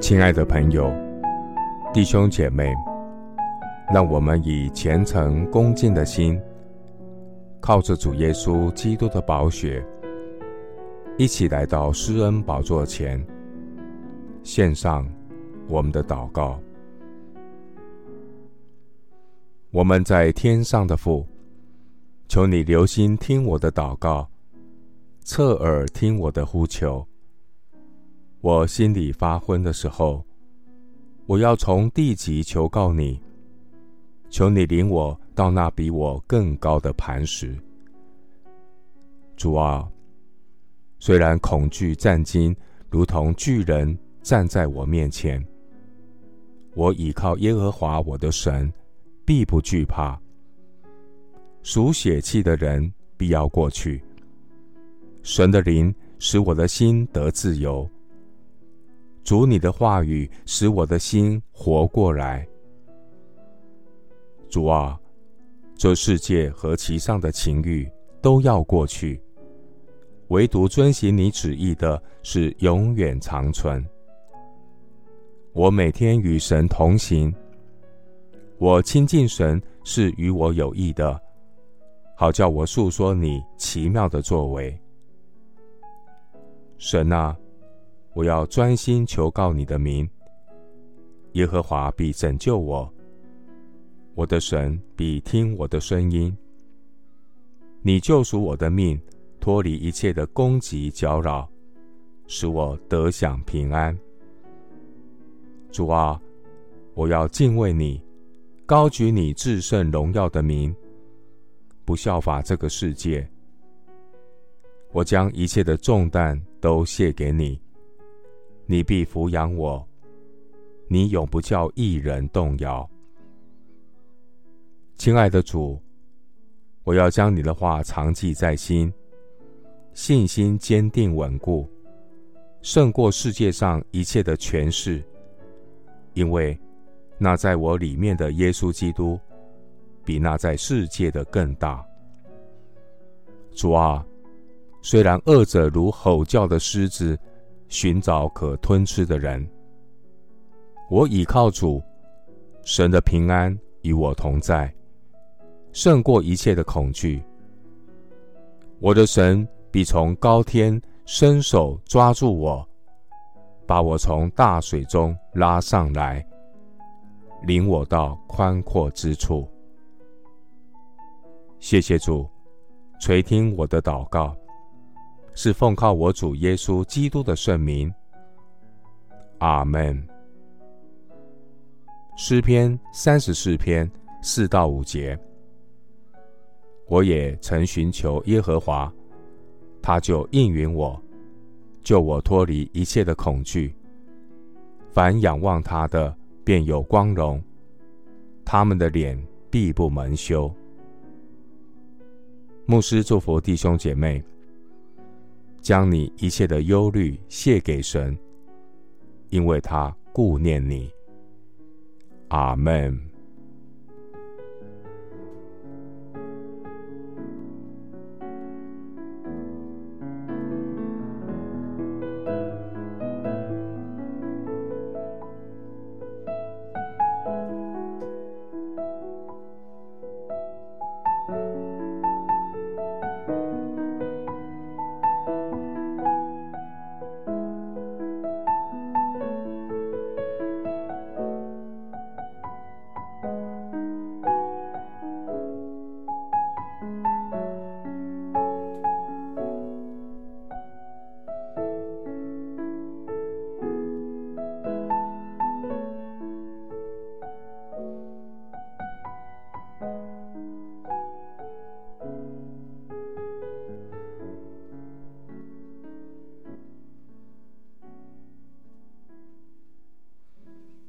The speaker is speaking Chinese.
亲爱的朋友、弟兄姐妹，让我们以虔诚恭敬的心，靠着主耶稣基督的宝血，一起来到施恩宝座前，献上我们的祷告。我们在天上的父，求你留心听我的祷告，侧耳听我的呼求。我心里发昏的时候，我要从地极求告你，求你领我到那比我更高的磐石。主啊，虽然恐惧战兢如同巨人站在我面前，我倚靠耶和华我的神，必不惧怕。属血气的人必要过去，神的灵使我的心得自由。主，你的话语使我的心活过来。主啊，这世界和其上的情欲都要过去，唯独遵行你旨意的是永远长存。我每天与神同行，我亲近神是与我有益的，好叫我述说你奇妙的作为。神啊！我要专心求告你的名，耶和华必拯救我，我的神必听我的声音。你救赎我的命，脱离一切的攻击搅扰，使我得享平安。主啊，我要敬畏你，高举你至圣荣耀的名，不效法这个世界。我将一切的重担都卸给你。你必抚养我，你永不叫一人动摇。亲爱的主，我要将你的话常记在心，信心坚定稳固，胜过世界上一切的权势，因为那在我里面的耶稣基督，比那在世界的更大。主啊，虽然恶者如吼叫的狮子，寻找可吞吃的人，我倚靠主，神的平安与我同在，胜过一切的恐惧。我的神必从高天伸手抓住我，把我从大水中拉上来，领我到宽阔之处。谢谢主，垂听我的祷告。是奉靠我主耶稣基督的圣名，阿门。诗篇三十四篇四到五节，我也曾寻求耶和华，他就应允我，救我脱离一切的恐惧。凡仰望他的，便有光荣，他们的脸必不蒙羞。牧师祝福弟兄姐妹。将你一切的忧虑卸给神，因为他顾念你。阿门。